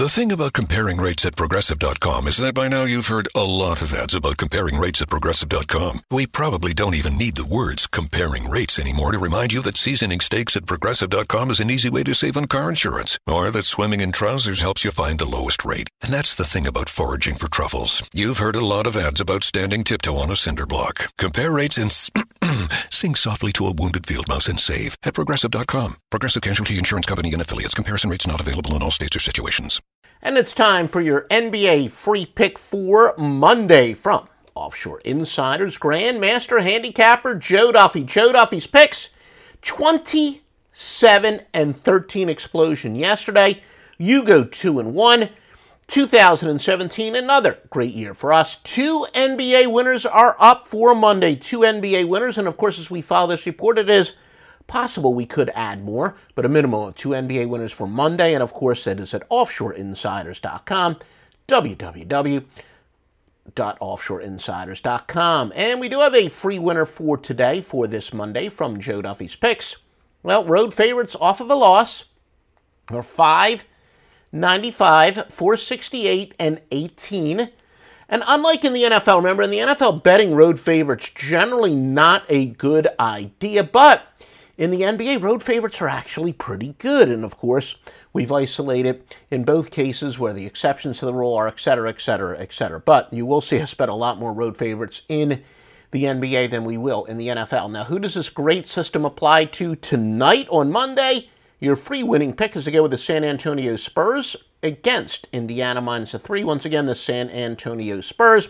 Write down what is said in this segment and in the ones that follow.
The thing about comparing rates at progressive.com is that by now you've heard a lot of ads about comparing rates at progressive.com. We probably don't even need the words comparing rates anymore to remind you that seasoning steaks at progressive.com is an easy way to save on car insurance, or that swimming in trousers helps you find the lowest rate. And that's the thing about foraging for truffles. You've heard a lot of ads about standing tiptoe on a cinder block. Compare rates and sing softly to a wounded field mouse and save at progressive.com. Progressive Casualty Insurance Company and affiliates. Comparison rates not available in all states or situations. And it's time for your NBA free pick for Monday from Offshore Insiders Grandmaster Handicapper Joe Duffy. Joe Duffy's picks 27 and 13 explosion yesterday. You go 2 and 1. 2017, another great year for us. Two NBA winners are up for Monday. Two NBA winners, and of course, as we file this report, it is possible we could add more, but a minimum of two NBA winners for Monday. And of course, that is at offshoreinsiders.com, www.offshoreinsiders.com. And we do have a free winner for today, for this Monday, from Joe Duffy's Picks. Well, road favorites off of a loss are 5, 95, 468, and 18. And unlike in the NFL, remember in the NFL, betting road favorites generally not a good idea, but in the NBA, road favorites are actually pretty good. And of course, we've isolated in both cases where the exceptions to the rule are et cetera, et cetera, et cetera. But you will see us bet a lot more road favorites in the NBA than we will in the NFL. Now, who does this great system apply to tonight on Monday? Your free winning pick is to go with the San Antonio Spurs against Indiana minus a three. Once again, the San Antonio Spurs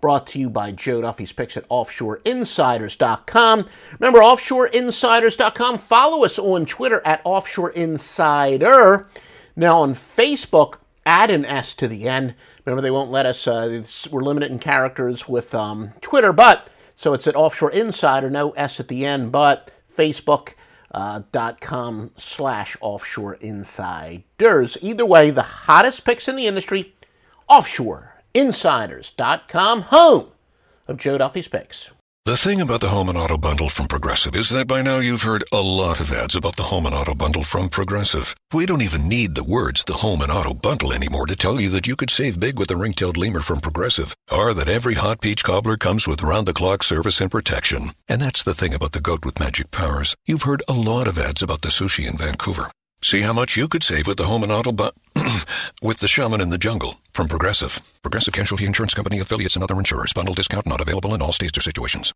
brought to you by Joe Duffy's Picks at OffshoreInsiders.com. Remember, OffshoreInsiders.com. Follow us on Twitter at OffshoreInsider. Now on Facebook, add an S to the end. Remember, they won't let us, uh, we're limited in characters with um, Twitter, but so it's at Offshore Insider, no S at the end, but Facebook. Uh, dot com slash offshore insiders. Either way, the hottest picks in the industry, offshore insiders.com, home of Joe Duffy's picks. The thing about the Home and Auto Bundle from Progressive is that by now you've heard a lot of ads about the Home and Auto Bundle from Progressive. We don't even need the words the Home and Auto Bundle anymore to tell you that you could save big with the ring-tailed lemur from Progressive, or that every hot peach cobbler comes with round-the-clock service and protection. And that's the thing about the goat with magic powers. You've heard a lot of ads about the sushi in Vancouver. See how much you could save with the home and auto bu- with the shaman in the jungle from Progressive. Progressive Casualty Insurance Company affiliates and other insurers. Bundle discount not available in all states or situations.